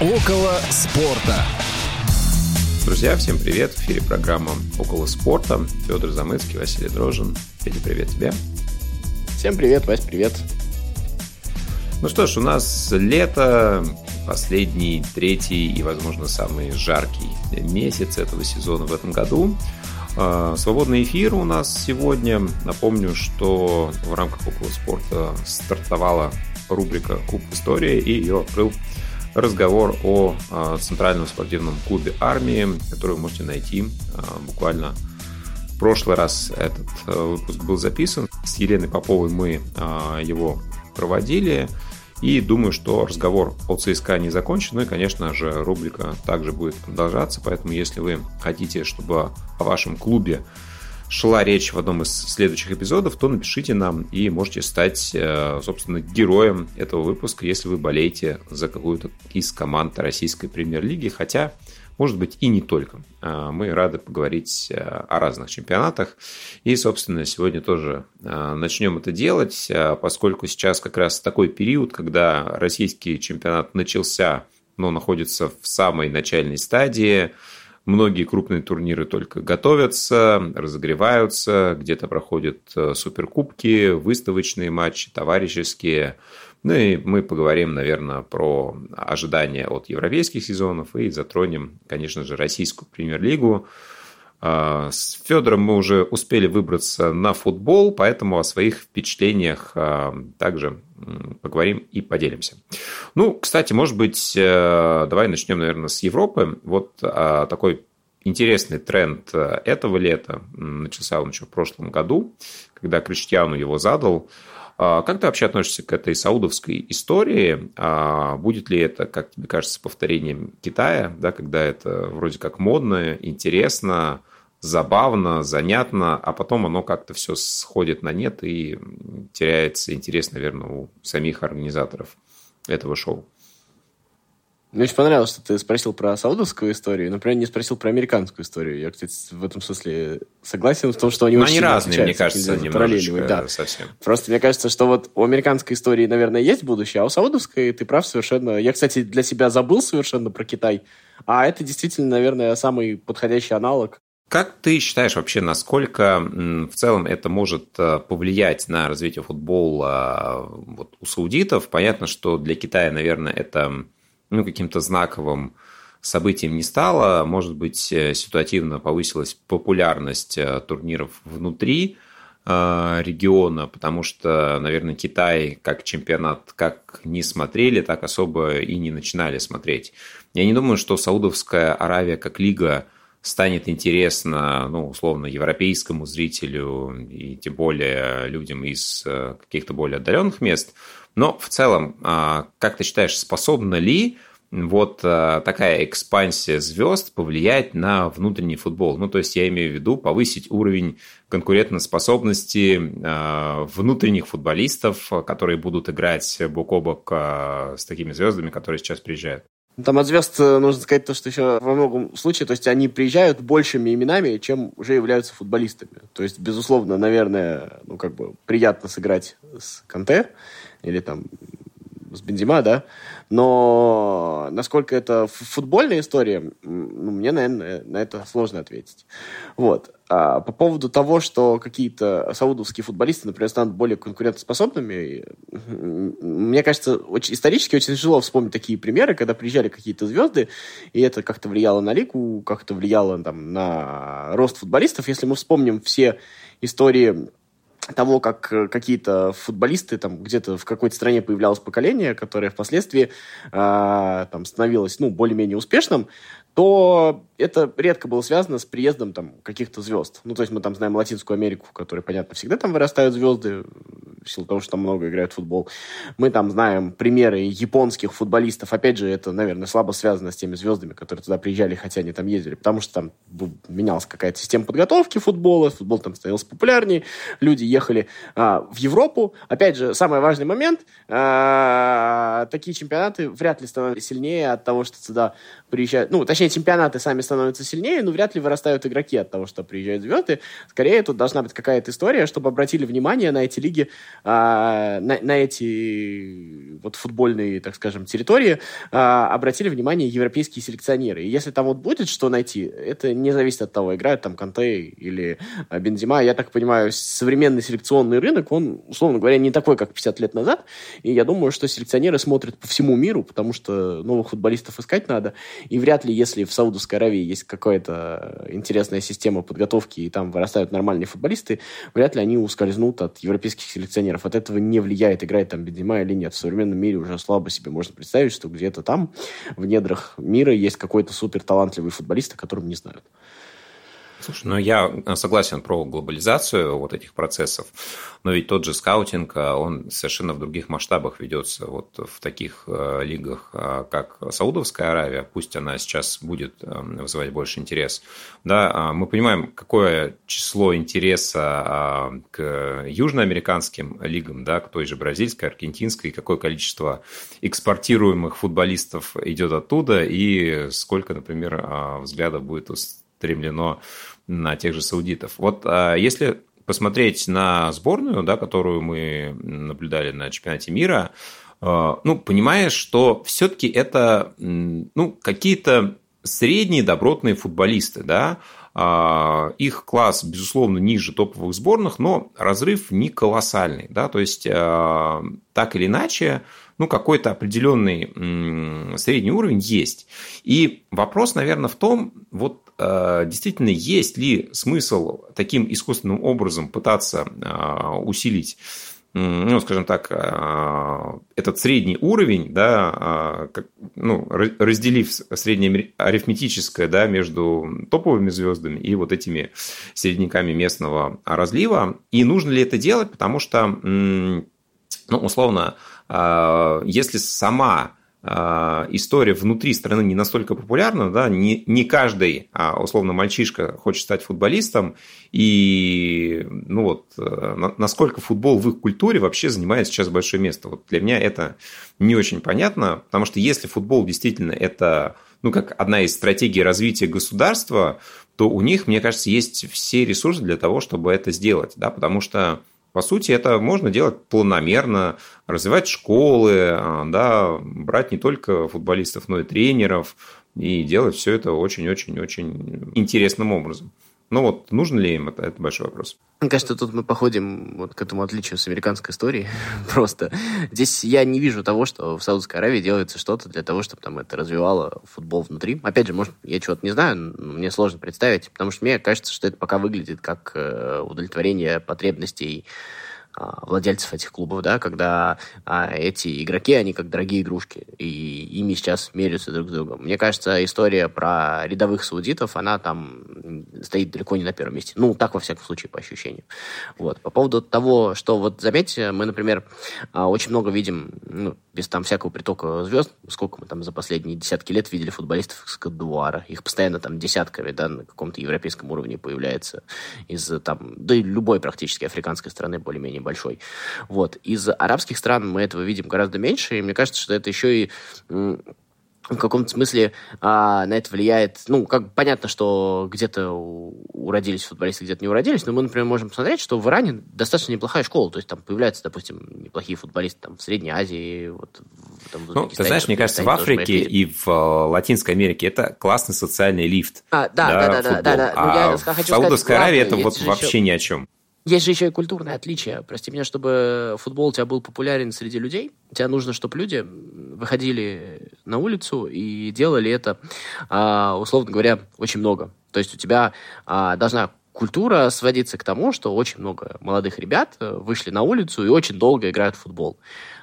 Около спорта. Друзья, всем привет! В эфире программа «Около спорта». Федор Замыцкий, Василий Дрожин. Федя, привет тебе. Всем привет, Вась, привет. Ну что ж, у нас лето, последний, третий и, возможно, самый жаркий месяц этого сезона в этом году. А, свободный эфир у нас сегодня. Напомню, что в рамках около спорта стартовала рубрика Куб Истории, и ее открыл разговор о а, Центральном спортивном клубе армии, который вы можете найти а, буквально в прошлый раз этот выпуск был записан. С Еленой Поповой мы его проводили. И думаю, что разговор о ЦСКА не закончен. Ну и, конечно же, рубрика также будет продолжаться. Поэтому, если вы хотите, чтобы о вашем клубе шла речь в одном из следующих эпизодов, то напишите нам и можете стать, э, собственно, героем этого выпуска, если вы болеете за какую-то из команд российской премьер-лиги. Хотя может быть и не только. А, мы рады поговорить э, о разных чемпионатах. И, собственно, сегодня тоже э, начнем это делать, э, поскольку сейчас как раз такой период, когда российский чемпионат начался, но находится в самой начальной стадии. Многие крупные турниры только готовятся, разогреваются, где-то проходят суперкубки, выставочные матчи, товарищеские. Ну и мы поговорим, наверное, про ожидания от европейских сезонов и затронем, конечно же, российскую премьер-лигу. А, с Федором мы уже успели выбраться на футбол, поэтому о своих впечатлениях а, также поговорим и поделимся. Ну, кстати, может быть, э, давай начнем, наверное, с Европы. Вот а, такой интересный тренд э, этого лета начался он еще в прошлом году, когда Криштиану его задал – как ты вообще относишься к этой саудовской истории? Будет ли это, как тебе кажется, повторением Китая, да, когда это вроде как модно, интересно, забавно, занятно, а потом оно как-то все сходит на нет и теряется интерес, наверное, у самих организаторов этого шоу? Мне очень понравилось, что ты спросил про саудовскую историю, например, не спросил про американскую историю. Я, кстати, в этом смысле согласен в том, что они Но очень они разные, мне кажется, параллеливать. Да. совсем. Просто мне кажется, что вот у американской истории, наверное, есть будущее, а у саудовской ты прав совершенно. Я, кстати, для себя забыл совершенно про Китай, а это действительно, наверное, самый подходящий аналог. Как ты считаешь вообще, насколько в целом это может э, повлиять на развитие футбола вот, у саудитов? Понятно, что для Китая, наверное, это ну, каким-то знаковым событием не стало. Может быть, э, ситуативно повысилась популярность э, турниров внутри э, региона, потому что, наверное, Китай как чемпионат как не смотрели, так особо и не начинали смотреть. Я не думаю, что Саудовская Аравия как лига станет интересна, ну, условно, европейскому зрителю и тем более людям из каких-то более отдаленных мест – но в целом, а, как ты считаешь, способна ли вот а, такая экспансия звезд повлиять на внутренний футбол? Ну, то есть я имею в виду повысить уровень конкурентоспособности а, внутренних футболистов, которые будут играть бок о бок с такими звездами, которые сейчас приезжают. Там от звезд э, нужно сказать то, что еще во многом случае, то есть они приезжают большими именами, чем уже являются футболистами. То есть, безусловно, наверное, ну, как бы приятно сыграть с Канте, или там с Бензима, да, но насколько это футбольная история, ну, мне, наверное, на это сложно ответить. Вот. А по поводу того, что какие-то саудовские футболисты, например, станут более конкурентоспособными, мне кажется, очень, исторически очень тяжело вспомнить такие примеры, когда приезжали какие-то звезды, и это как-то влияло на лигу, как-то влияло там, на рост футболистов. Если мы вспомним все истории того, как э, какие-то футболисты, там где-то в какой-то стране появлялось поколение, которое впоследствии э, там, становилось ну, более-менее успешным, то это редко было связано с приездом там каких-то звезд. Ну, то есть мы там знаем Латинскую Америку, в которой, понятно, всегда там вырастают звезды, в силу того, что там много играют в футбол. Мы там знаем примеры японских футболистов. Опять же, это, наверное, слабо связано с теми звездами, которые туда приезжали, хотя они там ездили, потому что там менялась какая-то система подготовки футбола, футбол там становился популярнее, люди ехали а, в Европу. Опять же, самый важный момент, а, такие чемпионаты вряд ли становятся сильнее от того, что сюда приезжают, ну, точнее, точнее, чемпионаты сами становятся сильнее, но вряд ли вырастают игроки от того, что приезжают звезды. Скорее, тут должна быть какая-то история, чтобы обратили внимание на эти лиги, а, на, на эти вот футбольные, так скажем, территории, а, обратили внимание европейские селекционеры. И если там вот будет что найти, это не зависит от того, играют там Канте или Бензима. Я так понимаю, современный селекционный рынок, он, условно говоря, не такой, как 50 лет назад. И я думаю, что селекционеры смотрят по всему миру, потому что новых футболистов искать надо. И вряд ли, если в Саудовской Аравии есть какая-то интересная система подготовки, и там вырастают нормальные футболисты, вряд ли они ускользнут от европейских селекционеров. От этого не влияет, играет там Бензима или нет. В современном мире уже слабо себе можно представить, что где-то там, в недрах мира, есть какой-то супер талантливый футболист, о котором не знают. Слушай, ну я согласен про глобализацию вот этих процессов, но ведь тот же скаутинг, а, он совершенно в других масштабах ведется вот в таких э, лигах, а, как Саудовская Аравия, пусть она сейчас будет э, вызывать больше интерес. Да, а, мы понимаем, какое число интереса к южноамериканским лигам, да, к той же бразильской, аргентинской, какое количество экспортируемых футболистов идет оттуда, и сколько, например, взглядов будет устремлено на тех же саудитов. Вот а, если посмотреть на сборную, да, которую мы наблюдали на чемпионате мира, а, ну, понимаешь, что все-таки это ну, какие-то средние добротные футболисты, да, а, их класс, безусловно, ниже топовых сборных, но разрыв не колоссальный, да, то есть так или иначе, ну, какой-то определенный средний уровень есть. И вопрос, наверное, в том, вот действительно, есть ли смысл таким искусственным образом пытаться э, усилить ну, скажем так, э, этот средний уровень, да, ну, разделив среднее арифметическое, да, между топовыми звездами и вот этими середняками местного разлива. И нужно ли это делать, потому что, ну, условно, если сама история внутри страны не настолько популярна, да, не, не каждый, а, условно, мальчишка хочет стать футболистом, и, ну вот, э, насколько футбол в их культуре вообще занимает сейчас большое место. Вот для меня это не очень понятно, потому что если футбол действительно это, ну, как одна из стратегий развития государства, то у них, мне кажется, есть все ресурсы для того, чтобы это сделать, да, потому что по сути, это можно делать планомерно, развивать школы, а, да, брать не только футболистов, но и тренеров, и делать все это очень-очень-очень интересным образом. Но вот нужно ли им это, это большой вопрос. Мне кажется, тут мы походим вот к этому отличию с американской историей. Просто здесь я не вижу того, что в Саудовской Аравии делается что-то для того, чтобы там это развивало футбол внутри. Опять же, может, я чего-то не знаю, но мне сложно представить, потому что мне кажется, что это пока выглядит как э, удовлетворение потребностей владельцев этих клубов, да, когда а, эти игроки, они как дорогие игрушки, и ими сейчас меряются друг с другом. Мне кажется, история про рядовых саудитов, она там стоит далеко не на первом месте. Ну, так, во всяком случае, по ощущениям. Вот. По поводу того, что, вот, заметьте, мы, например, а, очень много видим, ну, без там всякого притока звезд, сколько мы там за последние десятки лет видели футболистов из Кадуара. Их постоянно там десятками, да, на каком-то европейском уровне появляется из там, да и любой практически африканской страны более-менее небольшой. Вот. Из арабских стран мы этого видим гораздо меньше, и мне кажется, что это еще и в каком-то смысле а, на это влияет, ну, как понятно, что где-то уродились футболисты, где-то не уродились, но мы, например, можем посмотреть, что в Иране достаточно неплохая школа, то есть там появляются, допустим, неплохие футболисты там в Средней Азии, вот там, в ну, ты знаешь, мне кажется, в Африке и в э, Латинской Америке это классный социальный лифт. А, да, да, да, да, да, да. Ну, а в Саудовской Аравии это вот вообще еще... ни о чем. Есть же еще и культурное отличие. Прости меня, чтобы футбол у тебя был популярен среди людей, тебе нужно, чтобы люди выходили на улицу и делали это, а, условно говоря, очень много. То есть у тебя а, должна культура сводиться к тому, что очень много молодых ребят э, вышли на улицу и очень долго играют в футбол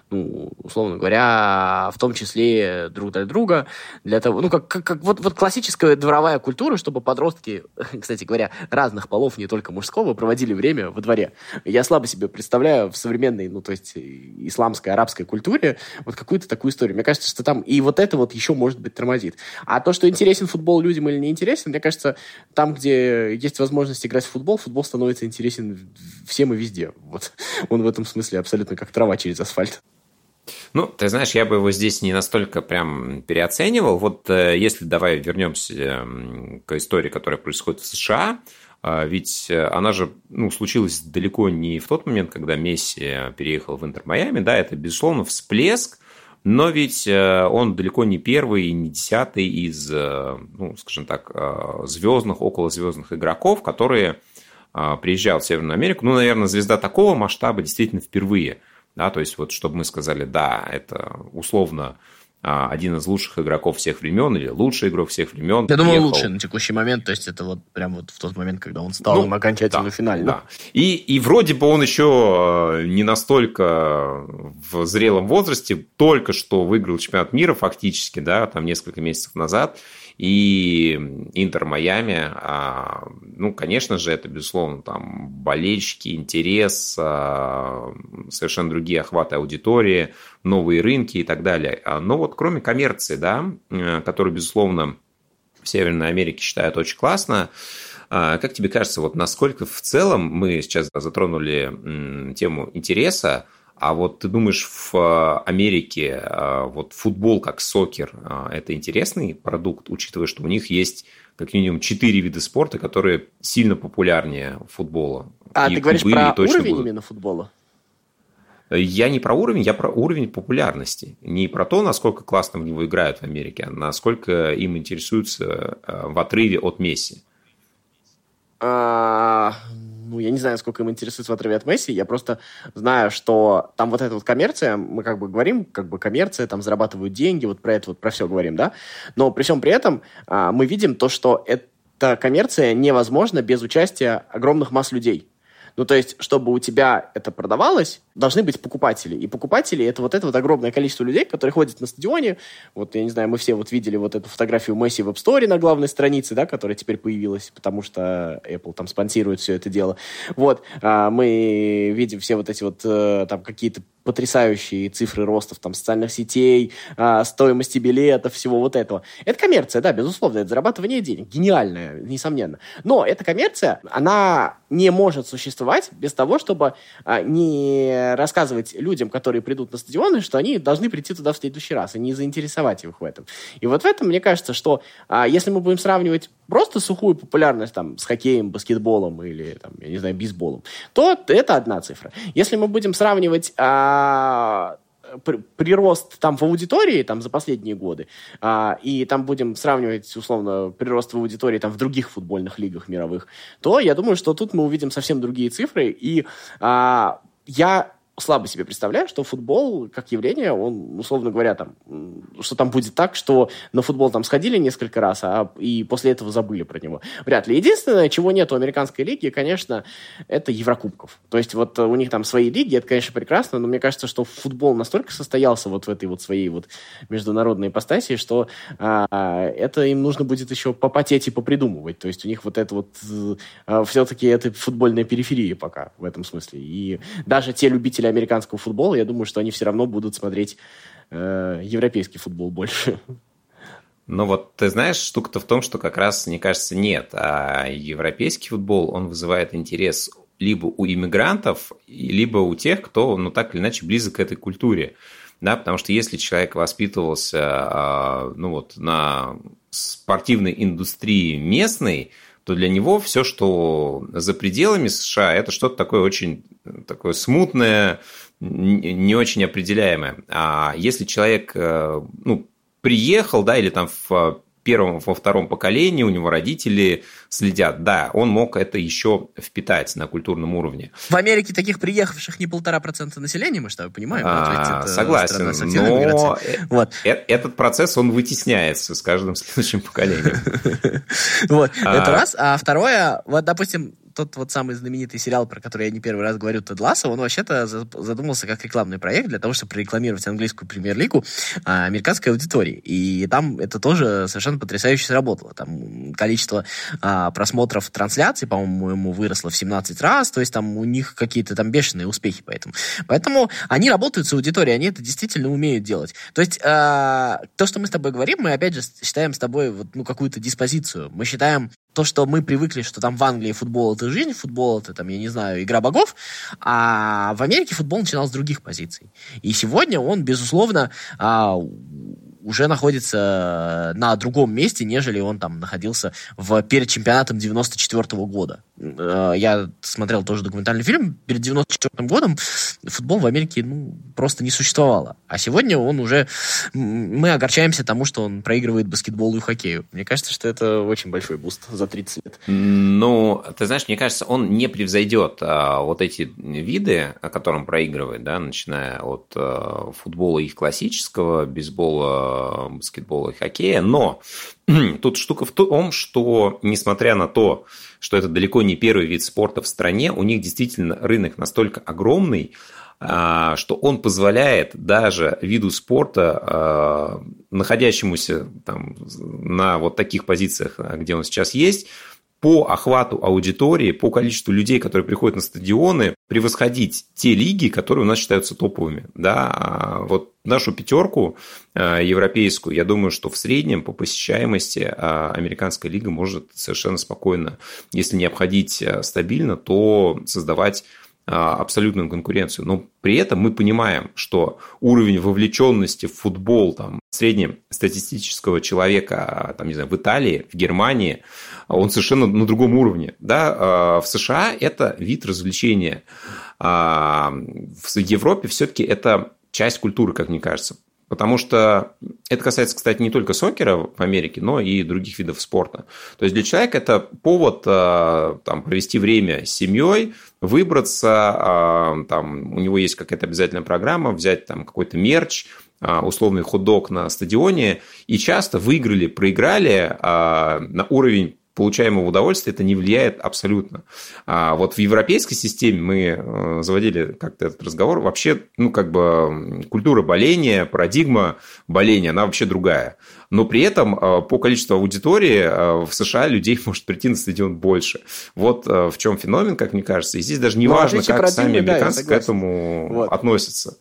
ну, условно говоря, в том числе друг для друга, для того, ну, как, как, как вот, вот классическая дворовая культура, чтобы подростки, кстати говоря, разных полов, не только мужского, проводили время во дворе. Я слабо себе представляю в современной, ну, то есть исламской, арабской культуре вот какую-то такую историю. Мне кажется, что там и вот это вот еще, может быть, тормозит. А то, что интересен футбол людям или не интересен, мне кажется, там, где есть возможность играть в футбол, футбол становится интересен всем и везде. Вот он в этом смысле абсолютно как трава через асфальт. Ну, ты знаешь, я бы его здесь не настолько прям переоценивал. Вот э, если давай вернемся к истории, которая происходит в США, а, ведь э, она же ну, случилась далеко не в тот момент, когда Месси переехал в Интер Майами. Да, это, безусловно, всплеск, но ведь э, он далеко не первый и не десятый из, ну, скажем так, звездных, околозвездных игроков, которые приезжал в Северную Америку. Ну, наверное, звезда такого масштаба действительно впервые – да, то есть вот чтобы мы сказали, да, это условно а, один из лучших игроков всех времен или лучший игрок всех времен. Я думаю, лучший на текущий момент, то есть это вот прям вот в тот момент, когда он стал ну, им окончательно да, финальным. Да. И, и вроде бы он еще не настолько в зрелом возрасте, только что выиграл чемпионат мира фактически, да, там несколько месяцев назад, и Интер Майами, а, ну, конечно же, это, безусловно, там болельщики, интерес, а, совершенно другие охваты аудитории, новые рынки и так далее. А, но вот кроме коммерции, да, э, которую, безусловно, в Северной Америке считают очень классно, как тебе кажется, вот насколько в целом мы сейчас затронули тему интереса, а вот ты думаешь, в э, Америке э, вот футбол как сокер э, – это интересный продукт, учитывая, что у них есть как минимум четыре вида спорта, которые сильно популярнее футбола. А и ты говоришь про уровень будут. именно футбола? Я не про уровень, я про уровень популярности. Не про то, насколько классно в него играют в Америке, а насколько им интересуются в отрыве от Месси. А, ну, я не знаю, сколько им интересует в отрыве от Месси, я просто знаю, что там вот эта вот коммерция, мы как бы говорим, как бы коммерция, там зарабатывают деньги, вот про это вот, про все говорим, да, но при всем при этом а, мы видим то, что эта коммерция невозможна без участия огромных масс людей. Ну, то есть, чтобы у тебя это продавалось, должны быть покупатели. И покупатели — это вот это вот огромное количество людей, которые ходят на стадионе. Вот, я не знаю, мы все вот видели вот эту фотографию Месси в App Store на главной странице, да, которая теперь появилась, потому что Apple там спонсирует все это дело. Вот, а мы видим все вот эти вот э, там какие-то потрясающие цифры ростов там социальных сетей, а, стоимости билетов, всего вот этого. Это коммерция, да, безусловно, это зарабатывание денег, гениальная, несомненно. Но эта коммерция, она не может существовать без того, чтобы а, не рассказывать людям, которые придут на стадионы, что они должны прийти туда в следующий раз, и не заинтересовать их в этом. И вот в этом, мне кажется, что а, если мы будем сравнивать просто сухую популярность там с хоккеем, баскетболом или, там, я не знаю, бейсболом, то это одна цифра. Если мы будем сравнивать а, прирост там в аудитории там за последние годы, а, и там будем сравнивать, условно, прирост в аудитории там в других футбольных лигах мировых, то я думаю, что тут мы увидим совсем другие цифры, и а, я слабо себе представляю, что футбол как явление, он, условно говоря, там, что там будет так, что на футбол там сходили несколько раз, а и после этого забыли про него. Вряд ли. Единственное, чего нет у американской лиги, конечно, это Еврокубков. То есть вот у них там свои лиги, это, конечно, прекрасно, но мне кажется, что футбол настолько состоялся вот в этой вот своей вот международной ипостаси, что а, это им нужно будет еще попотеть и попридумывать. То есть у них вот это вот а, все-таки это футбольная периферия пока в этом смысле. И даже те любители любители американского футбола, я думаю, что они все равно будут смотреть э, европейский футбол больше. Ну вот, ты знаешь, штука-то в том, что как раз, мне кажется, нет. А европейский футбол, он вызывает интерес либо у иммигрантов, либо у тех, кто, ну, так или иначе, близок к этой культуре. Да, потому что если человек воспитывался, а, ну, вот, на спортивной индустрии местной, то для него все, что за пределами США, это что-то такое очень такое смутное, не очень определяемое. А если человек э, ну, приехал, да, или там в первом, во втором поколении, у него родители следят. Да, он мог это еще впитать на культурном уровне. В Америке таких приехавших не полтора процента населения, мы что, понимаем? А, согласен, но вот. Э, этот процесс, он вытесняется с каждым следующим поколением. Вот, это а. раз. А второе, вот, допустим, тот вот самый знаменитый сериал, про который я не первый раз говорю, Тед Лассо, он вообще-то задумался как рекламный проект для того, чтобы прорекламировать английскую премьер-лигу а, американской аудитории. И там это тоже совершенно потрясающе сработало. Там количество а, просмотров трансляций, по-моему, выросло в 17 раз, то есть там у них какие-то там бешеные успехи поэтому. Поэтому они работают с аудиторией, они это действительно умеют делать. То есть а, то, что мы с тобой говорим, мы опять же считаем с тобой вот, ну, какую-то диспозицию. Мы считаем то, что мы привыкли, что там в Англии футбол это жизнь, футбол это там, я не знаю, игра богов, а в Америке футбол начинал с других позиций. И сегодня он, безусловно, а, уже находится на другом месте, нежели он там находился в, перед чемпионатом 94 -го года. Э, я смотрел тоже документальный фильм. Перед 94 годом футбол в Америке ну, просто не существовало. А сегодня он уже... Мы огорчаемся тому, что он проигрывает баскетболу и хоккею. Мне кажется, что это очень большой буст за 30 лет. Ну, ты знаешь, мне кажется, он не превзойдет а, вот эти виды, о котором проигрывает, да, начиная от а, футбола их классического, бейсбола, баскетбола и хоккея, но тут штука в том, что несмотря на то, что это далеко не первый вид спорта в стране, у них действительно рынок настолько огромный, а, что он позволяет даже виду спорта, а, находящемуся там на вот таких позициях, где он сейчас есть, по охвату аудитории, по количеству людей, которые приходят на стадионы, превосходить те лиги, которые у нас считаются топовыми. Да? А вот нашу пятерку э, европейскую, я думаю, что в среднем по посещаемости э, американская лига может совершенно спокойно, если не обходить э, стабильно, то создавать абсолютную конкуренцию. Но при этом мы понимаем, что уровень вовлеченности в футбол там, среднестатистического человека там, не знаю, в Италии, в Германии, он совершенно на другом уровне. Да? В США это вид развлечения. В Европе все-таки это часть культуры, как мне кажется. Потому что это касается, кстати, не только сокера в Америке, но и других видов спорта. То есть для человека это повод э, там, провести время с семьей, выбраться, э, там, у него есть какая-то обязательная программа, взять там какой-то мерч, э, условный хот-дог на стадионе, и часто выиграли, проиграли на уровень получаемого удовольствия это не влияет абсолютно. А вот в европейской системе мы э, заводили как-то этот разговор. Вообще, ну, как бы культура боления, парадигма боления, она вообще другая. Но при этом э, по количеству аудитории э, в США людей может прийти на стадион больше. Вот в чем феномен, как мне кажется. И здесь даже не ну, важно, как сами американцы да, к этому вот. относятся.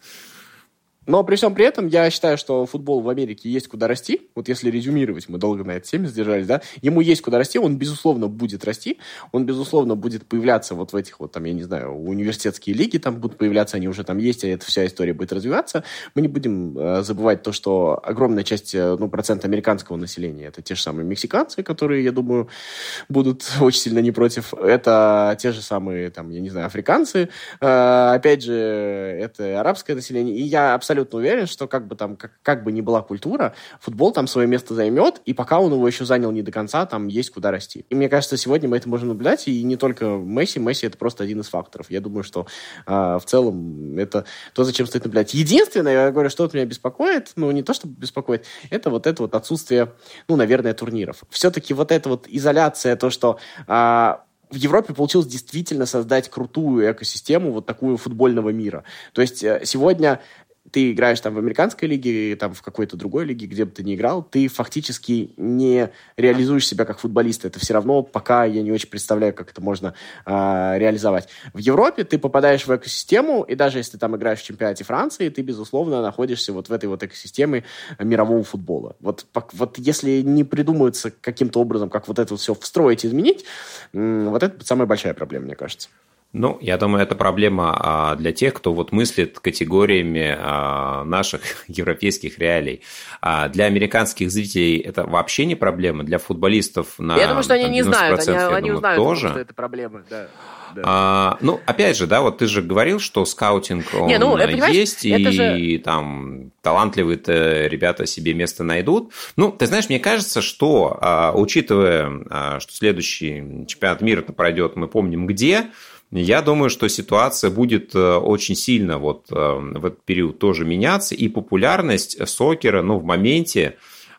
Но при всем при этом я считаю, что футбол в Америке есть куда расти. Вот если резюмировать, мы долго на этой теме задержались, да, ему есть куда расти, он, безусловно, будет расти, он, безусловно, будет появляться вот в этих вот, там, я не знаю, университетские лиги там будут появляться, они уже там есть, и эта вся история будет развиваться. Мы не будем э, забывать то, что огромная часть, э, ну, процент американского населения, это те же самые мексиканцы, которые, я думаю, будут очень сильно не против. Это те же самые, там, я не знаю, африканцы. Э, опять же, это арабское население. И я абсолютно абсолютно уверен, что как бы там, как, как бы ни была культура, футбол там свое место займет, и пока он его еще занял не до конца, там есть куда расти. И мне кажется, сегодня мы это можем наблюдать, и не только Месси, Месси это просто один из факторов. Я думаю, что э, в целом это то, зачем стоит наблюдать. Единственное, я говорю, что вот меня беспокоит, ну, не то, что беспокоит, это вот это вот отсутствие, ну, наверное, турниров. Все-таки вот эта вот изоляция, то, что э, в Европе получилось действительно создать крутую экосистему вот такую футбольного мира. То есть э, сегодня ты играешь там в американской лиге, там в какой-то другой лиге, где бы ты ни играл, ты фактически не реализуешь себя как футболист. Это все равно пока я не очень представляю, как это можно э, реализовать. В Европе ты попадаешь в экосистему, и даже если ты там играешь в чемпионате Франции, ты, безусловно, находишься вот в этой вот экосистеме мирового футбола. Вот, вот если не придумаются каким-то образом, как вот это все встроить и изменить, вот это самая большая проблема, мне кажется. Ну, я думаю, это проблема а, для тех, кто вот мыслит категориями а, наших европейских реалий. А для американских зрителей это вообще не проблема. Для футболистов на Я думаю, что они не знают, они, они думаю, узнают, тоже. что это проблема. Да. Да. А, ну, опять же, да, вот ты же говорил, что скаутинг он не, ну, есть, и же... там талантливые ребята себе место найдут. Ну, ты знаешь, мне кажется, что, учитывая, что следующий чемпионат мира пройдет, мы помним где, я думаю, что ситуация будет э, очень сильно вот э, в этот период тоже меняться, и популярность сокера, ну, в моменте,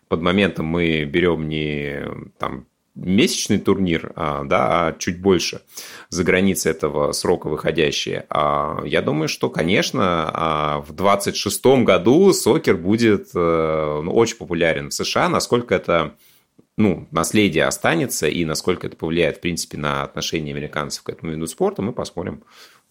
под моментом мы берем не там месячный турнир, а, да, а чуть больше за границей этого срока выходящие. А я думаю, что, конечно, а, в 26 году сокер будет э, ну, очень популярен в США. Насколько это ну, наследие останется и насколько это повлияет, в принципе, на отношение американцев к этому виду спорта, мы посмотрим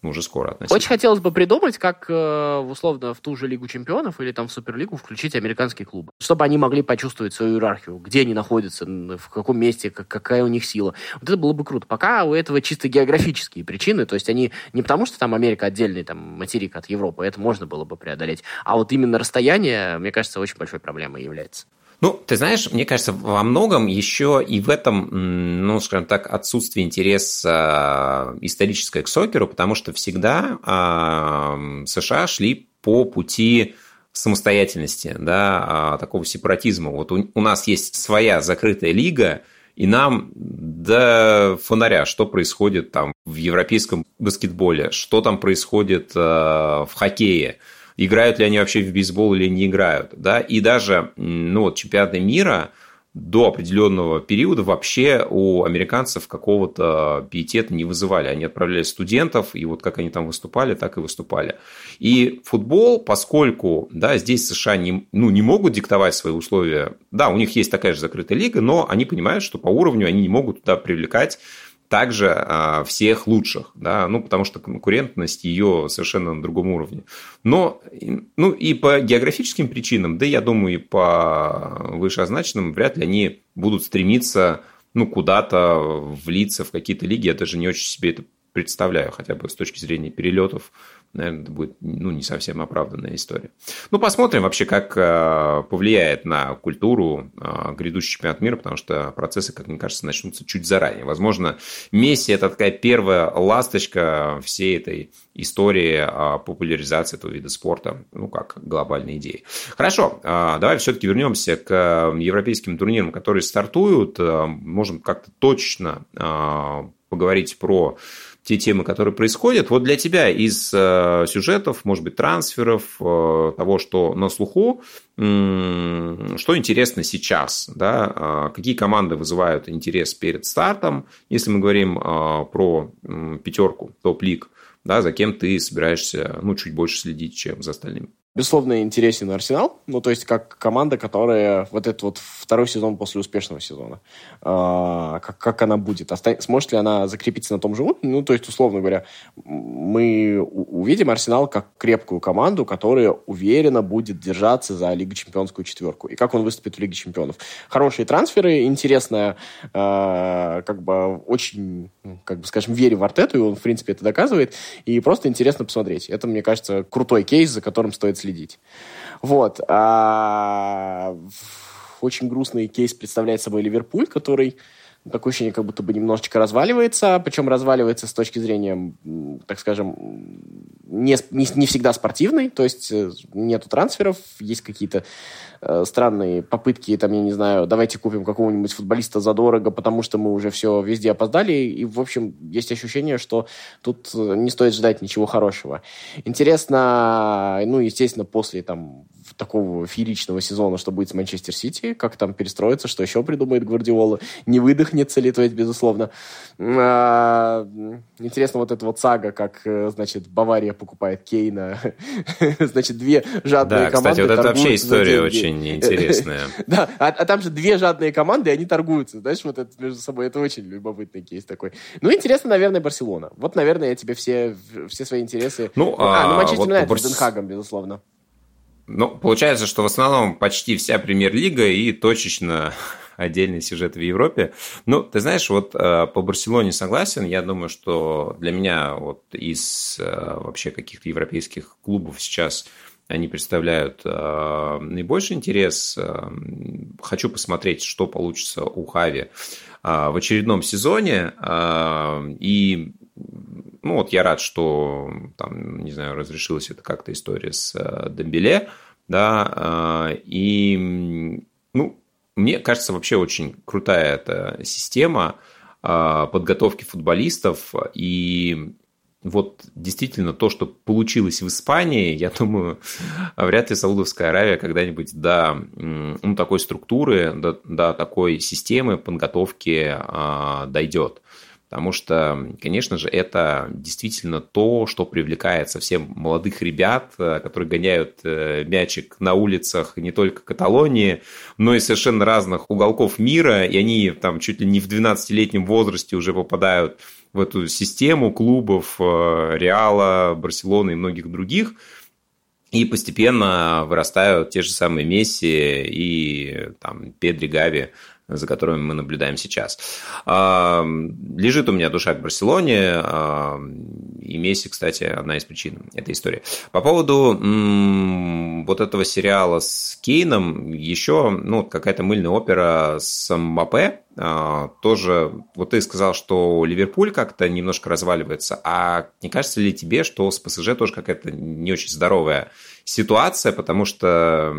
уже скоро относительно. Очень хотелось бы придумать, как э, условно в ту же Лигу чемпионов или там в Суперлигу включить американские клубы, чтобы они могли почувствовать свою иерархию, где они находятся, в каком месте, как, какая у них сила. Вот это было бы круто. Пока у этого чисто географические причины, то есть они не потому, что там Америка отдельный там материк от Европы, это можно было бы преодолеть, а вот именно расстояние, мне кажется, очень большой проблемой является. Ну, ты знаешь, мне кажется, во многом еще и в этом, ну, скажем так, отсутствие интереса э, историческое к сокеру, потому что всегда э, США шли по пути самостоятельности, да, а, такого сепаратизма. Вот у, у нас есть своя закрытая лига, и нам до фонаря, что происходит там в европейском баскетболе, что там происходит э, в хоккее – играют ли они вообще в бейсбол или не играют, да, и даже, ну вот, чемпионаты мира до определенного периода вообще у американцев какого-то пиетета не вызывали. Они отправляли студентов, и вот как они там выступали, так и выступали. И футбол, поскольку да, здесь США не, ну, не могут диктовать свои условия, да, у них есть такая же закрытая лига, но они понимают, что по уровню они не могут туда привлекать также а, всех лучших, да, ну, потому что конкурентность ее совершенно на другом уровне. Но, ну, и по географическим причинам, да, я думаю, и по вышеозначенным, вряд ли они будут стремиться, ну, куда-то влиться в какие-то лиги. Я даже не очень себе это представляю, хотя бы с точки зрения перелетов наверное, это будет ну, не совсем оправданная история. Ну, посмотрим вообще, как э, повлияет на культуру э, грядущий чемпионат мира, потому что процессы, как мне кажется, начнутся чуть заранее. Возможно, Месси – это такая первая ласточка всей этой истории о популяризации этого вида спорта, ну, как глобальной идеи. Хорошо, э, давай все-таки вернемся к европейским турнирам, которые стартуют. Можем как-то точно поговорить про те темы, которые происходят. Вот для тебя из э, сюжетов, может быть, трансферов, э, того, что на слуху, что интересно сейчас, да, а, какие команды вызывают интерес перед стартом, если мы говорим про пятерку топ-лиг, да, за кем ты собираешься, ну, чуть больше следить, чем за остальными безусловно, интересен Арсенал. Ну, то есть, как команда, которая вот этот вот второй сезон после успешного сезона. Э, как, как она будет? Оста... Сможет ли она закрепиться на том же уровне? Ну, то есть, условно говоря, мы увидим Арсенал как крепкую команду, которая уверенно будет держаться за Лигу Чемпионскую четверку. И как он выступит в Лиге Чемпионов. Хорошие трансферы, интересная, э, как бы очень, ну, как бы скажем, вере в Артету, и он, в принципе, это доказывает. И просто интересно посмотреть. Это, мне кажется, крутой кейс, за которым стоит следить следить. Вот. А... Очень грустный кейс представляет собой Ливерпуль, который такое ощущение, как будто бы немножечко разваливается, причем разваливается с точки зрения, так скажем, не, не, не всегда спортивной, то есть э, нету трансферов, есть какие-то э, странные попытки, там, я не знаю, давайте купим какого-нибудь футболиста задорого, потому что мы уже все везде опоздали, и, в общем, есть ощущение, что тут э, не стоит ждать ничего хорошего. Интересно, ну, естественно, после там такого фееричного сезона, что будет с Манчестер Сити, как там перестроиться, что еще придумает Гвардиола, не выдохнется ли, то есть, безусловно. А, интересно вот эта вот сага, как, э, значит, Бавария покупает Кейна. значит, две жадные да, команды кстати, вот это вообще история очень интересная. да, а, а там же две жадные команды, и они торгуются, знаешь, вот это между собой, это очень любопытный кейс такой. Ну, интересно, наверное, Барселона. Вот, наверное, я тебе все, все свои интересы... Ну, а, ну Манчестер вот Юнайтед с Денхагом, безусловно. Ну, получается, что в основном почти вся премьер-лига и точечно отдельный сюжет в Европе. Ну, ты знаешь, вот э, по Барселоне согласен. Я думаю, что для меня вот из э, вообще каких-то европейских клубов сейчас они представляют э, наибольший интерес. Хочу посмотреть, что получится у Хави в очередном сезоне. И ну, вот я рад, что там, не знаю, разрешилась эта как-то история с э, Дембеле, да, э, и, ну, мне кажется, вообще очень крутая эта система э, подготовки футболистов, и вот действительно то, что получилось в Испании, я думаю, вряд ли Саудовская Аравия когда-нибудь до ну, такой структуры, до, до такой системы подготовки дойдет. Потому что, конечно же, это действительно то, что привлекает совсем молодых ребят, э, которые гоняют э, мячик на улицах не только Каталонии, но и совершенно разных уголков мира, и они там чуть ли не в 12-летнем возрасте уже попадают в эту систему клубов э, Реала, Барселоны и многих других, и постепенно вырастают те же самые Месси и там Педри Гави, за которыми мы наблюдаем сейчас. Лежит у меня душа к Барселоне, и Месси, кстати, одна из причин этой истории. По поводу вот этого сериала с Кейном, еще ну, какая-то мыльная опера с Мбаппе, тоже, вот ты сказал, что Ливерпуль как-то немножко разваливается, а не кажется ли тебе, что с ПСЖ тоже какая-то не очень здоровая ситуация, потому что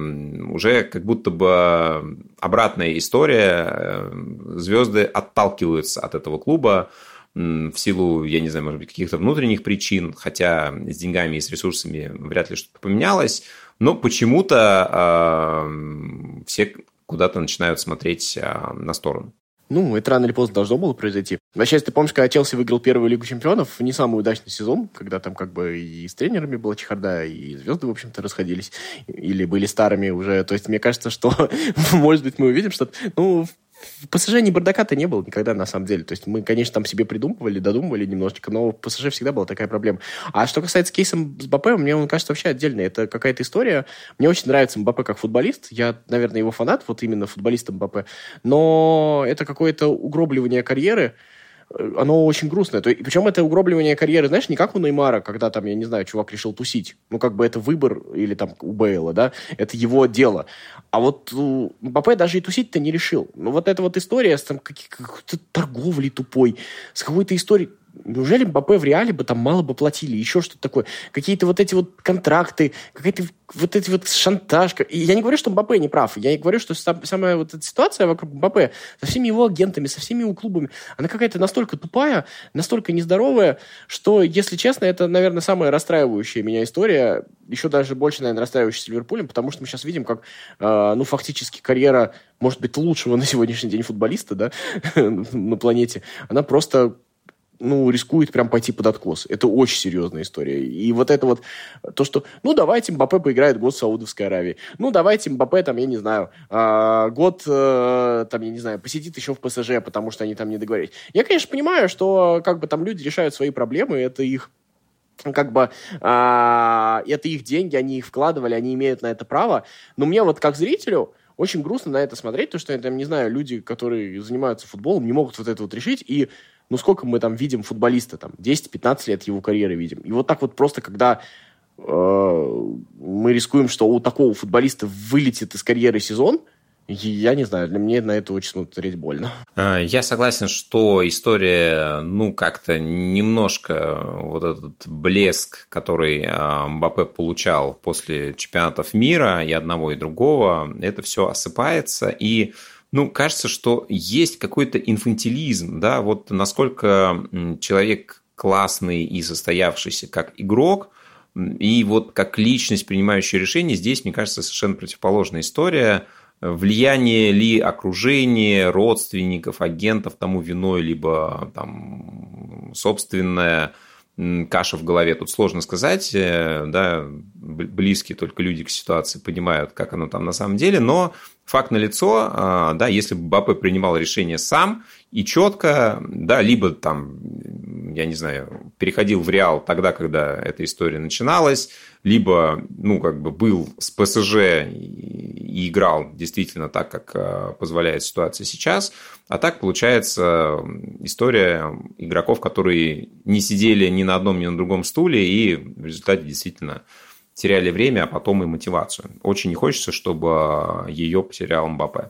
уже как будто бы обратная история, э, звезды отталкиваются от этого клуба в силу, я не знаю, может быть, каких-то внутренних причин, хотя с деньгами и с ресурсами вряд ли что-то поменялось, но почему-то э, все куда-то начинают смотреть э, на сторону. Ну, это рано или поздно должно было произойти. Вообще, если ты помнишь, когда Челси выиграл первую Лигу Чемпионов, не самый удачный сезон, когда там как бы и с тренерами была чехарда, и звезды, в общем-то, расходились, или были старыми уже. То есть, мне кажется, что, может быть, мы увидим что-то... Ну, в ПСЖ ни бардака-то не было никогда, на самом деле. То есть мы, конечно, там себе придумывали, додумывали немножечко, но в ПСЖ всегда была такая проблема. А что касается кейса Мбаппе, мне он кажется вообще отдельно. Это какая-то история. Мне очень нравится Мбаппе как футболист. Я, наверное, его фанат, вот именно футболиста Мбаппе. Но это какое-то угробливание карьеры, оно очень грустное. То, причем это угробливание карьеры, знаешь, не как у Неймара, когда там, я не знаю, чувак решил тусить. Ну, как бы это выбор, или там у Бейла, да, это его дело. А вот Мбаппе даже и тусить-то не решил. Ну, вот эта вот история с там какой-то торговлей тупой, с какой-то историей, Неужели Мбаппе в реале бы там мало бы платили? Еще что-то такое. Какие-то вот эти вот контракты, какая-то вот эти вот шантаж. И я не говорю, что Мбаппе не прав. Я не говорю, что сам, самая вот эта ситуация вокруг Мбаппе со всеми его агентами, со всеми его клубами, она какая-то настолько тупая, настолько нездоровая, что, если честно, это, наверное, самая расстраивающая меня история. Еще даже больше, наверное, расстраивающая с Ливерпулем, потому что мы сейчас видим, как, э, ну, фактически карьера, может быть, лучшего на сегодняшний день футболиста, да, на планете, она просто ну, рискует прям пойти под откос. Это очень серьезная история. И вот это вот, то, что, ну, давайте Мбаппе поиграет год в Саудовской Аравии. Ну, давайте Мбаппе, там, я не знаю, э, год, э, там, я не знаю, посетит еще в ПСЖ, потому что они там не договорились. Я, конечно, понимаю, что, как бы, там люди решают свои проблемы, это их как бы а, это их деньги, они их вкладывали, они имеют на это право. Но мне вот как зрителю очень грустно на это смотреть, потому что, я там, не знаю, люди, которые занимаются футболом, не могут вот это вот решить. И ну сколько мы там видим футболиста, там, 10-15 лет его карьеры видим. И вот так вот просто, когда э, мы рискуем, что у такого футболиста вылетит из карьеры сезон, я не знаю, для меня на это очень смотреть больно. А, я согласен, что история, ну, как-то немножко вот этот блеск, который а, Мбаппе получал после чемпионатов мира и одного, и другого, это все осыпается, и ну, кажется, что есть какой-то инфантилизм, да, вот насколько человек классный и состоявшийся как игрок, и вот как личность, принимающая решения, здесь, мне кажется, совершенно противоположная история. Влияние ли окружения, родственников, агентов тому виной, либо там собственное каша в голове, тут сложно сказать, э, да, близкие только люди к ситуации понимают, как оно там на самом деле, но факт налицо, а, да, если бы Бапе принимал решение сам и четко, да, либо там, я не знаю, переходил в Реал тогда, когда эта история начиналась, либо, ну, как бы был с ПСЖ и играл действительно так, как а, позволяет ситуация сейчас, а так получается история игроков, которые не сидели ни на одном, ни на другом стуле и в результате действительно теряли время, а потом и мотивацию. Очень не хочется, чтобы ее потерял Мбаппе.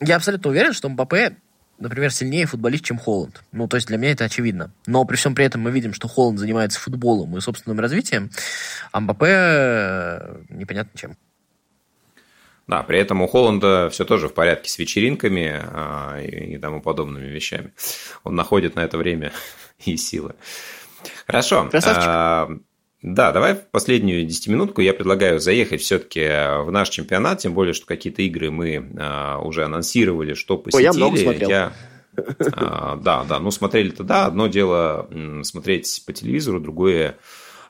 Я абсолютно уверен, что Мбаппе, например, сильнее футболист, чем Холланд. Ну, то есть для меня это очевидно. Но при всем при этом мы видим, что Холланд занимается футболом и собственным развитием, а Мбаппе э, непонятно чем. Да, при этом у Холланда все тоже в порядке с вечеринками а, и, и тому подобными вещами. Он находит на это время и силы. Хорошо. Красавчик. А, да, давай в последнюю десятиминутку я предлагаю заехать все-таки в наш чемпионат, тем более, что какие-то игры мы а, уже анонсировали, что посетили. Ой, я много смотрел. Я... А, да, да, ну смотрели-то да, одно дело смотреть по телевизору, другое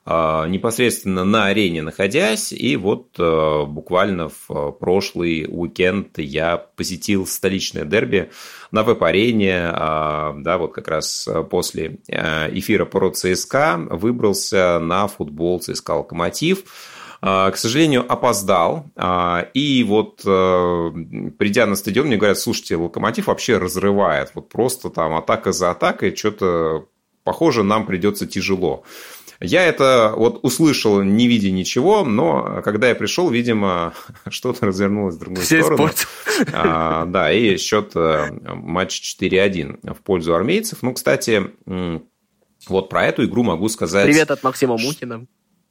непосредственно на арене находясь. И вот а, буквально в прошлый уикенд я посетил столичное дерби на веб-арене, да, вот как раз после эфира про ЦСКА выбрался на футбол ЦСКА «Локомотив». К сожалению, опоздал. И вот придя на стадион, мне говорят, слушайте, Локомотив вообще разрывает. Вот просто там атака за атакой, что-то похоже, нам придется тяжело. Я это вот услышал, не видя ничего, но когда я пришел, видимо, что-то развернулось в другую Все сторону. А, да, и счет э, матч 4-1 в пользу армейцев. Ну, кстати, вот про эту игру могу сказать... Привет от Максима Мухина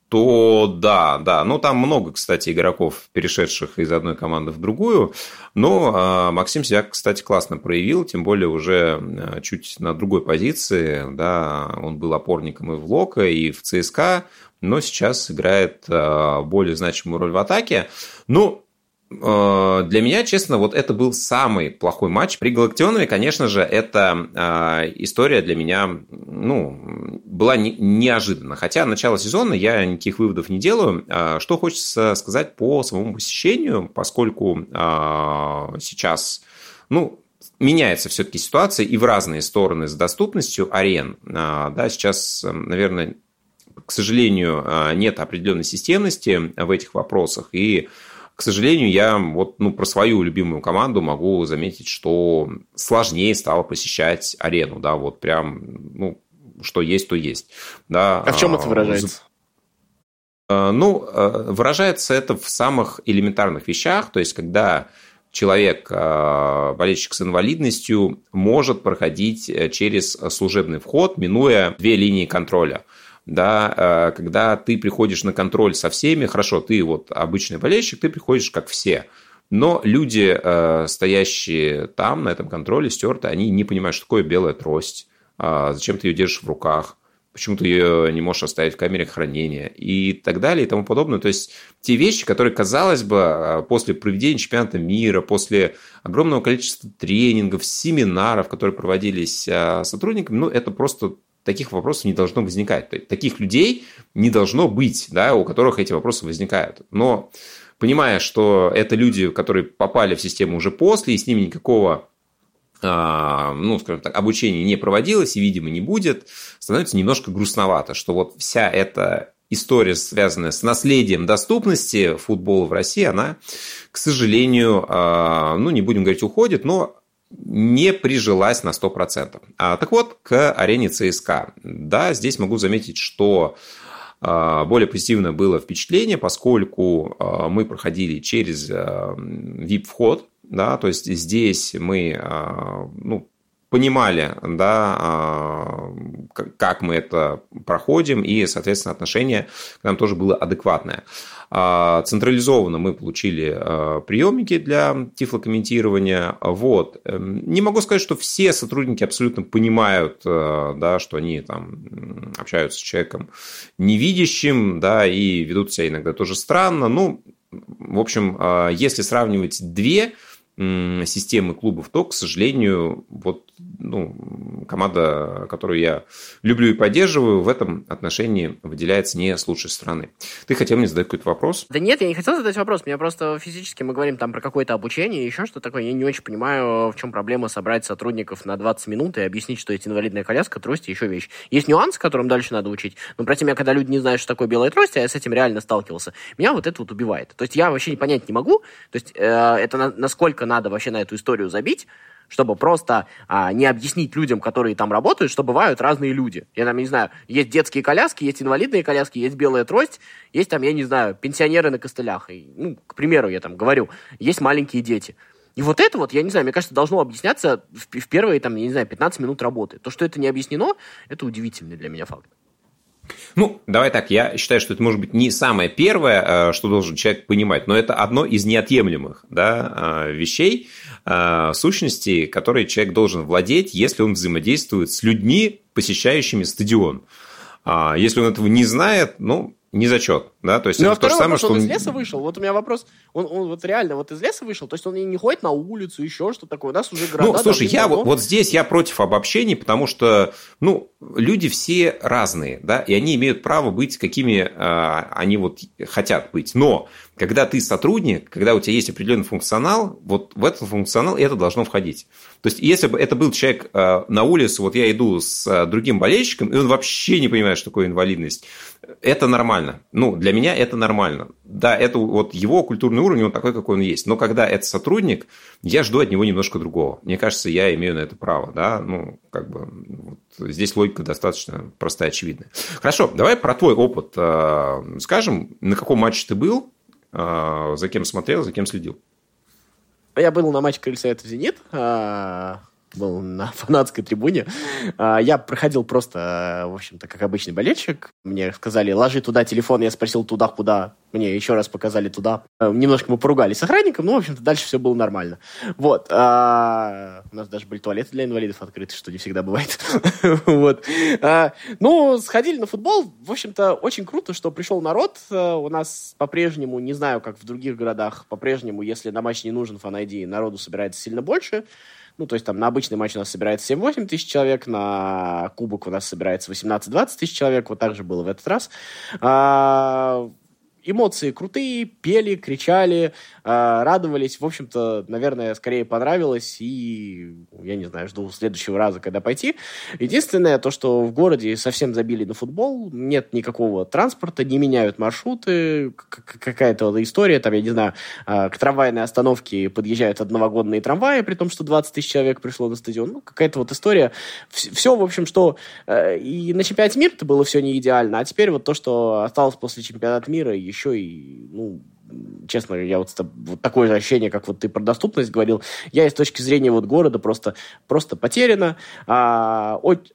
то да, да. Ну, там много, кстати, игроков, перешедших из одной команды в другую. Но а, Максим себя, кстати, классно проявил, тем более уже а, чуть на другой позиции. Да, он был опорником и в Лока, и в ЦСКА, но сейчас играет а, более значимую роль в атаке. Ну, для меня, честно, вот это был самый плохой матч. При Галактионове, конечно же, эта э, история для меня ну, была не, неожиданна. Хотя начало сезона я никаких выводов не делаю. Э, что хочется сказать по самому посещению, поскольку э, сейчас, ну, меняется все-таки ситуация и в разные стороны с доступностью арен. Э, да, сейчас, наверное, к сожалению, нет определенной системности в этих вопросах, и к сожалению, я вот ну, про свою любимую команду могу заметить, что сложнее стало посещать арену, да, вот прям, ну, что есть, то есть. Да. А в чем это а, выражается? А, ну, а, выражается это в самых элементарных вещах, то есть, когда человек, болельщик с инвалидностью, может проходить э, через служебный вход, минуя две линии контроля – да, э, когда ты приходишь на контроль со всеми, хорошо, ты вот обычный болельщик, ты приходишь как все, но люди, э, стоящие там, на этом контроле, стерты, они не понимают, что такое белая трость, а зачем ты ее держишь в руках, почему ты ее не можешь оставить в камере хранения и так далее и тому подобное. То есть те вещи, которые, казалось бы, э, после проведения чемпионата мира, после огромного количества тренингов, семинаров, которые проводились сотрудниками, ну, это просто таких вопросов не должно возникать. Таких людей не должно быть, да, у которых эти вопросы возникают. Но понимая, что это люди, которые попали в систему уже после, и с ними никакого а, ну, скажем так, обучения не проводилось и, видимо, не будет, становится немножко грустновато, что вот вся эта история, связанная с наследием доступности футбола в России, она, к сожалению, а, ну, не будем говорить, уходит, но не прижилась на 100%. А, так вот, к арене ЦСКА. Да, здесь могу заметить, что а, более позитивное было впечатление, поскольку а, мы проходили через VIP-вход, да, то есть здесь мы а, ну, понимали, да, как мы это проходим, и, соответственно, отношение к нам тоже было адекватное. А, централизованно мы получили а, приемники для тифлокомментирования. Вот. Эм, не могу сказать, что все сотрудники абсолютно понимают, а, да, что они там общаются с человеком невидящим, да, и ведут себя иногда тоже странно. Ну, в общем, если сравнивать две системы клубов, то, к сожалению, вот ну, команда, которую я люблю и поддерживаю, в этом отношении выделяется не с лучшей стороны. Ты хотел мне задать какой-то вопрос? Да нет, я не хотел задать вопрос. Меня просто физически мы говорим там про какое-то обучение, еще что такое. Я не очень понимаю, в чем проблема собрать сотрудников на 20 минут и объяснить, что есть инвалидная коляска, трость и еще вещь. Есть нюанс, которым дальше надо учить. Но про меня, когда люди не знают, что такое белая трость, а я с этим реально сталкивался, меня вот это вот убивает. То есть я вообще понять не могу, то есть э, это на, насколько надо вообще на эту историю забить, чтобы просто а, не объяснить людям, которые там работают, что бывают разные люди. Я там, не знаю, есть детские коляски, есть инвалидные коляски, есть белая трость, есть там, я не знаю, пенсионеры на костылях. И, ну, к примеру, я там говорю, есть маленькие дети. И вот это вот, я не знаю, мне кажется, должно объясняться в, в первые, там, я не знаю, 15 минут работы. То, что это не объяснено, это удивительный для меня факт. Ну, давай так, я считаю, что это может быть не самое первое, э, что должен человек понимать, но это одно из неотъемлемых да, э, вещей, э, сущностей, которые человек должен владеть, если он взаимодействует с людьми, посещающими стадион. А если он этого не знает, ну, не зачет, да, то есть ну, это то же самое, что он из леса вышел, вот у меня вопрос, он, он вот реально вот из леса вышел, то есть он не ходит на улицу, еще что такое, у нас уже города... Ну, слушай, я вот, вот здесь я против обобщений, потому что, ну, люди все разные, да, и они имеют право быть какими э, они вот хотят быть, но когда ты сотрудник, когда у тебя есть определенный функционал, вот в этот функционал это должно входить. То есть, если бы это был человек э, на улице, вот я иду с э, другим болельщиком, и он вообще не понимает, что такое инвалидность, это нормально. Ну, для меня это нормально. Да, это вот его культурный уровень, он такой, какой он есть. Но когда это сотрудник, я жду от него немножко другого. Мне кажется, я имею на это право, да, ну, как бы, вот здесь логика достаточно простая, очевидная. Хорошо, давай про твой опыт э, скажем, на каком матче ты был, а, за кем смотрел, за кем следил? Я был на матче Крыльца это «Зенит», а, был на фанатской трибуне. А, я проходил просто, в общем-то, как обычный болельщик. Мне сказали, ложи туда телефон. Я спросил, туда, куда. Мне еще раз показали туда. Э, немножко мы поругались с охранником, но, в общем-то, дальше все было нормально. Вот. А, у нас даже были туалеты для инвалидов открыты, что не всегда бывает. вот. А, ну, сходили на футбол. В общем-то, очень круто, что пришел народ. Э, у нас по-прежнему, не знаю, как в других городах, по-прежнему, если на матч не нужен фан народу собирается сильно больше. Ну, то есть там на обычный матч у нас собирается 7-8 тысяч человек, на кубок у нас собирается 18-20 тысяч человек, вот так же было в этот раз. А, эмоции крутые, пели, кричали, э, радовались. В общем-то, наверное, скорее понравилось. И, я не знаю, жду следующего раза, когда пойти. Единственное, то, что в городе совсем забили на футбол, нет никакого транспорта, не меняют маршруты, какая-то история, там, я не знаю, э, к трамвайной остановке подъезжают одновагонные трамваи, при том, что 20 тысяч человек пришло на стадион. Ну, какая-то вот история. Все, в общем, что э, и на чемпионате мира это было все не идеально, а теперь вот то, что осталось после чемпионата мира, еще еще и, ну, честно, я вот, вот такое же ощущение, как вот ты про доступность говорил, я из точки зрения вот города просто, просто потеряно, а, от,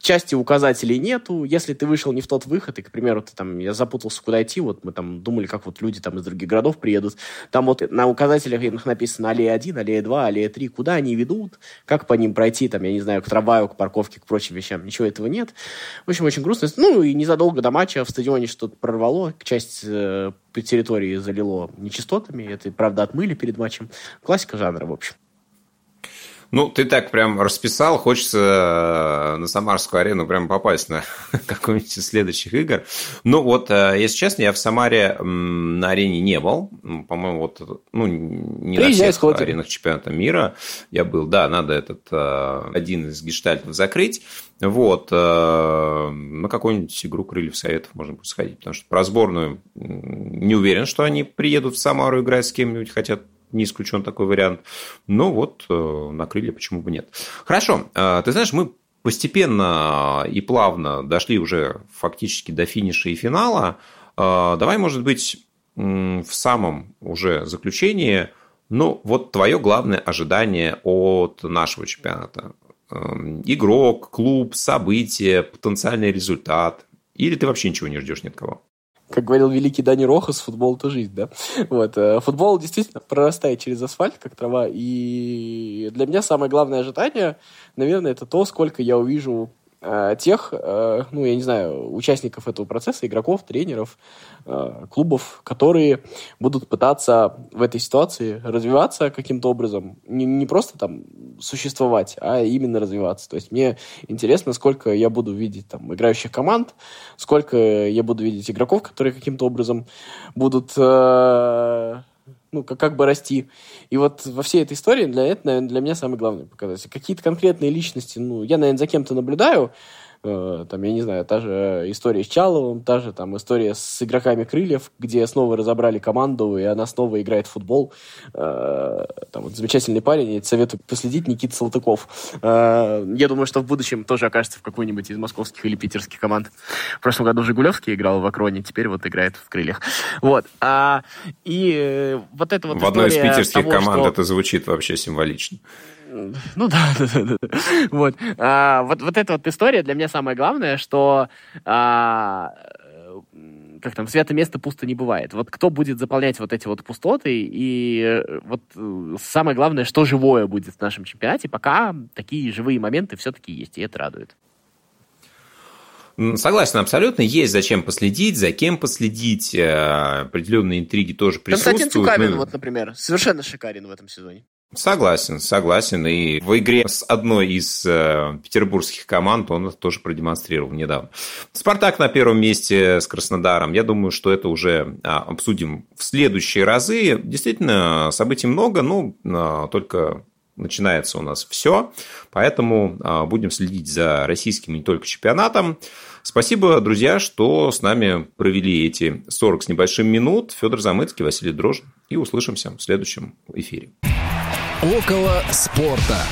части указателей нету, если ты вышел не в тот выход, и, к примеру, ты там, я запутался, куда идти, вот мы там думали, как вот люди там из других городов приедут, там вот на указателях написано аллея 1, аллея 2, аллея 3, куда они ведут, как по ним пройти, там, я не знаю, к трамваю, к парковке, к прочим вещам, ничего этого нет. В общем, очень грустно. Ну, и незадолго до матча в стадионе что-то прорвало, часть э, территории залило нечистотами. Это, правда, отмыли перед матчем. Классика жанра, в общем. Ну, ты так прям расписал, хочется э, на Самарскую арену прям попасть на какой-нибудь из следующих игр. Ну, вот, э, если честно, я в Самаре на арене не был. По-моему, вот, ну, не Приезжай, на всех сходи. аренах чемпионата мира я был. Да, надо этот э, один из гештальтов закрыть. Вот, на какую-нибудь игру Крыльев Советов можно будет сходить, потому что про сборную не уверен, что они приедут в Самару играть с кем-нибудь, хотят не исключен такой вариант. Но вот э, накрыли, почему бы нет. Хорошо, э, ты знаешь, мы постепенно и плавно дошли уже фактически до финиша и финала. Э, давай, может быть, в самом уже заключении, ну, вот твое главное ожидание от нашего чемпионата. Игрок, клуб, событие, потенциальный результат. Или ты вообще ничего не ждешь ни от кого? Как говорил великий Дани Рохас, футбол – это жизнь, да? Вот. Э, футбол действительно прорастает через асфальт, как трава, и для меня самое главное ожидание, наверное, это то, сколько я увижу тех, э, ну, я не знаю, участников этого процесса, игроков, тренеров, э, клубов, которые будут пытаться в этой ситуации развиваться каким-то образом, не, не просто там существовать, а именно развиваться. То есть мне интересно, сколько я буду видеть там играющих команд, сколько я буду видеть игроков, которые каким-то образом будут ну, как, как бы расти. И вот во всей этой истории для этого, наверное, для меня самое главное показатель. Какие-то конкретные личности, ну, я, наверное, за кем-то наблюдаю, там, я не знаю, та же история с Чаловым, та же там история с игроками Крыльев, где снова разобрали команду, и она снова играет в футбол. Э, там вот замечательный парень, я советую последить, Никита Салтыков. Э, я думаю, что в будущем тоже окажется в какой-нибудь из московских или питерских команд. В прошлом году Жигулевский играл в Акроне, теперь вот играет в Крыльях. Вот. А, и вот это вот В одной из питерских того, команд что... это звучит вообще символично. Ну да, да, да, да. Вот. А, вот, вот эта вот история для меня самое главное, что а, как там, свято место пусто не бывает. Вот кто будет заполнять вот эти вот пустоты, и вот самое главное, что живое будет в нашем чемпионате, пока такие живые моменты все-таки есть, и это радует. Согласен абсолютно. Есть зачем последить, за кем последить. Э, определенные интриги тоже присутствуют. Константин Цукамин, ну, вот, например, совершенно шикарен в этом сезоне. Согласен, согласен. И в игре с одной из э, петербургских команд он это тоже продемонстрировал недавно. Спартак на первом месте с Краснодаром. Я думаю, что это уже а, обсудим в следующие разы. Действительно, событий много, но а, только начинается у нас все. Поэтому а, будем следить за российским не только чемпионатом. Спасибо, друзья, что с нами провели эти 40 с небольшим минут. Федор Замыцкий, Василий Дрожин. И услышимся в следующем эфире. Около спорта.